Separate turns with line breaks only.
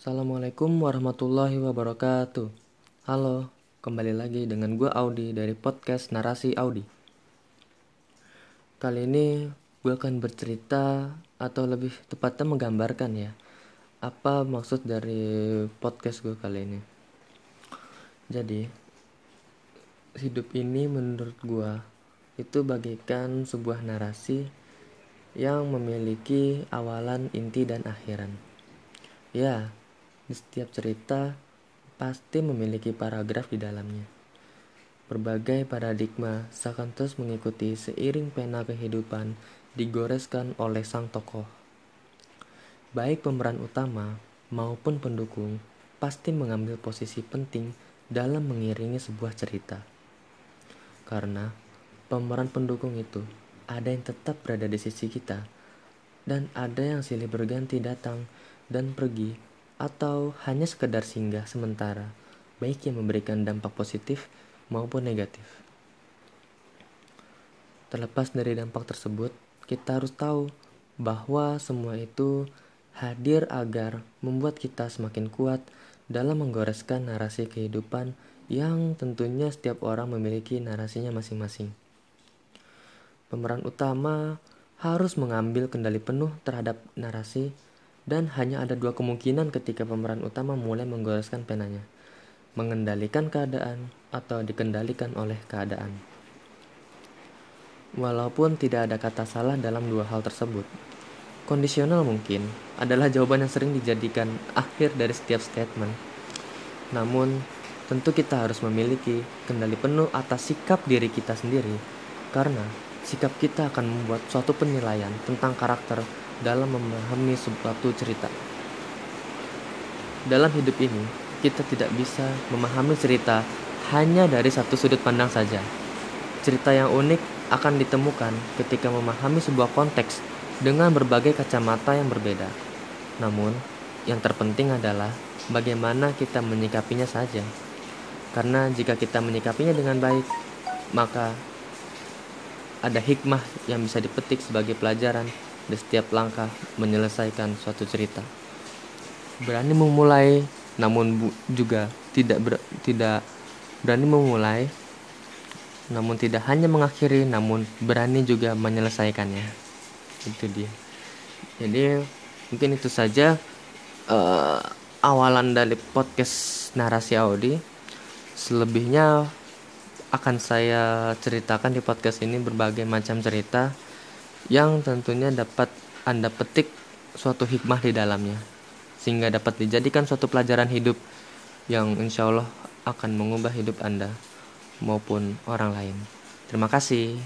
Assalamualaikum warahmatullahi wabarakatuh. Halo, kembali lagi dengan gue Audi dari podcast Narasi Audi. Kali ini gue akan bercerita atau lebih tepatnya menggambarkan ya apa maksud dari podcast gue kali ini. Jadi hidup ini menurut gue itu bagaikan sebuah narasi yang memiliki awalan, inti, dan akhiran. Ya, setiap cerita pasti memiliki paragraf di dalamnya. Berbagai paradigma seakan terus mengikuti seiring pena kehidupan digoreskan oleh sang tokoh. Baik pemeran utama maupun pendukung pasti mengambil posisi penting dalam mengiringi sebuah cerita. Karena pemeran pendukung itu ada yang tetap berada di sisi kita dan ada yang silih berganti datang dan pergi atau hanya sekedar singgah sementara, baik yang memberikan dampak positif maupun negatif. Terlepas dari dampak tersebut, kita harus tahu bahwa semua itu hadir agar membuat kita semakin kuat dalam menggoreskan narasi kehidupan yang tentunya setiap orang memiliki narasinya masing-masing. Pemeran utama harus mengambil kendali penuh terhadap narasi dan hanya ada dua kemungkinan ketika pemeran utama mulai menggoreskan penanya. Mengendalikan keadaan atau dikendalikan oleh keadaan. Walaupun tidak ada kata salah dalam dua hal tersebut. Kondisional mungkin adalah jawaban yang sering dijadikan akhir dari setiap statement. Namun, tentu kita harus memiliki kendali penuh atas sikap diri kita sendiri, karena sikap kita akan membuat suatu penilaian tentang karakter dalam memahami suatu cerita. Dalam hidup ini, kita tidak bisa memahami cerita hanya dari satu sudut pandang saja. Cerita yang unik akan ditemukan ketika memahami sebuah konteks dengan berbagai kacamata yang berbeda. Namun, yang terpenting adalah bagaimana kita menyikapinya saja. Karena jika kita menyikapinya dengan baik, maka ada hikmah yang bisa dipetik sebagai pelajaran di setiap langkah menyelesaikan suatu cerita. Berani memulai, namun juga tidak ber, tidak berani memulai, namun tidak hanya mengakhiri, namun berani juga menyelesaikannya. Itu dia. Jadi mungkin itu saja uh, awalan dari podcast narasi Audi. Selebihnya akan saya ceritakan di podcast ini berbagai macam cerita yang tentunya dapat Anda petik suatu hikmah di dalamnya sehingga dapat dijadikan suatu pelajaran hidup yang insya Allah akan mengubah hidup Anda maupun orang lain. Terima kasih.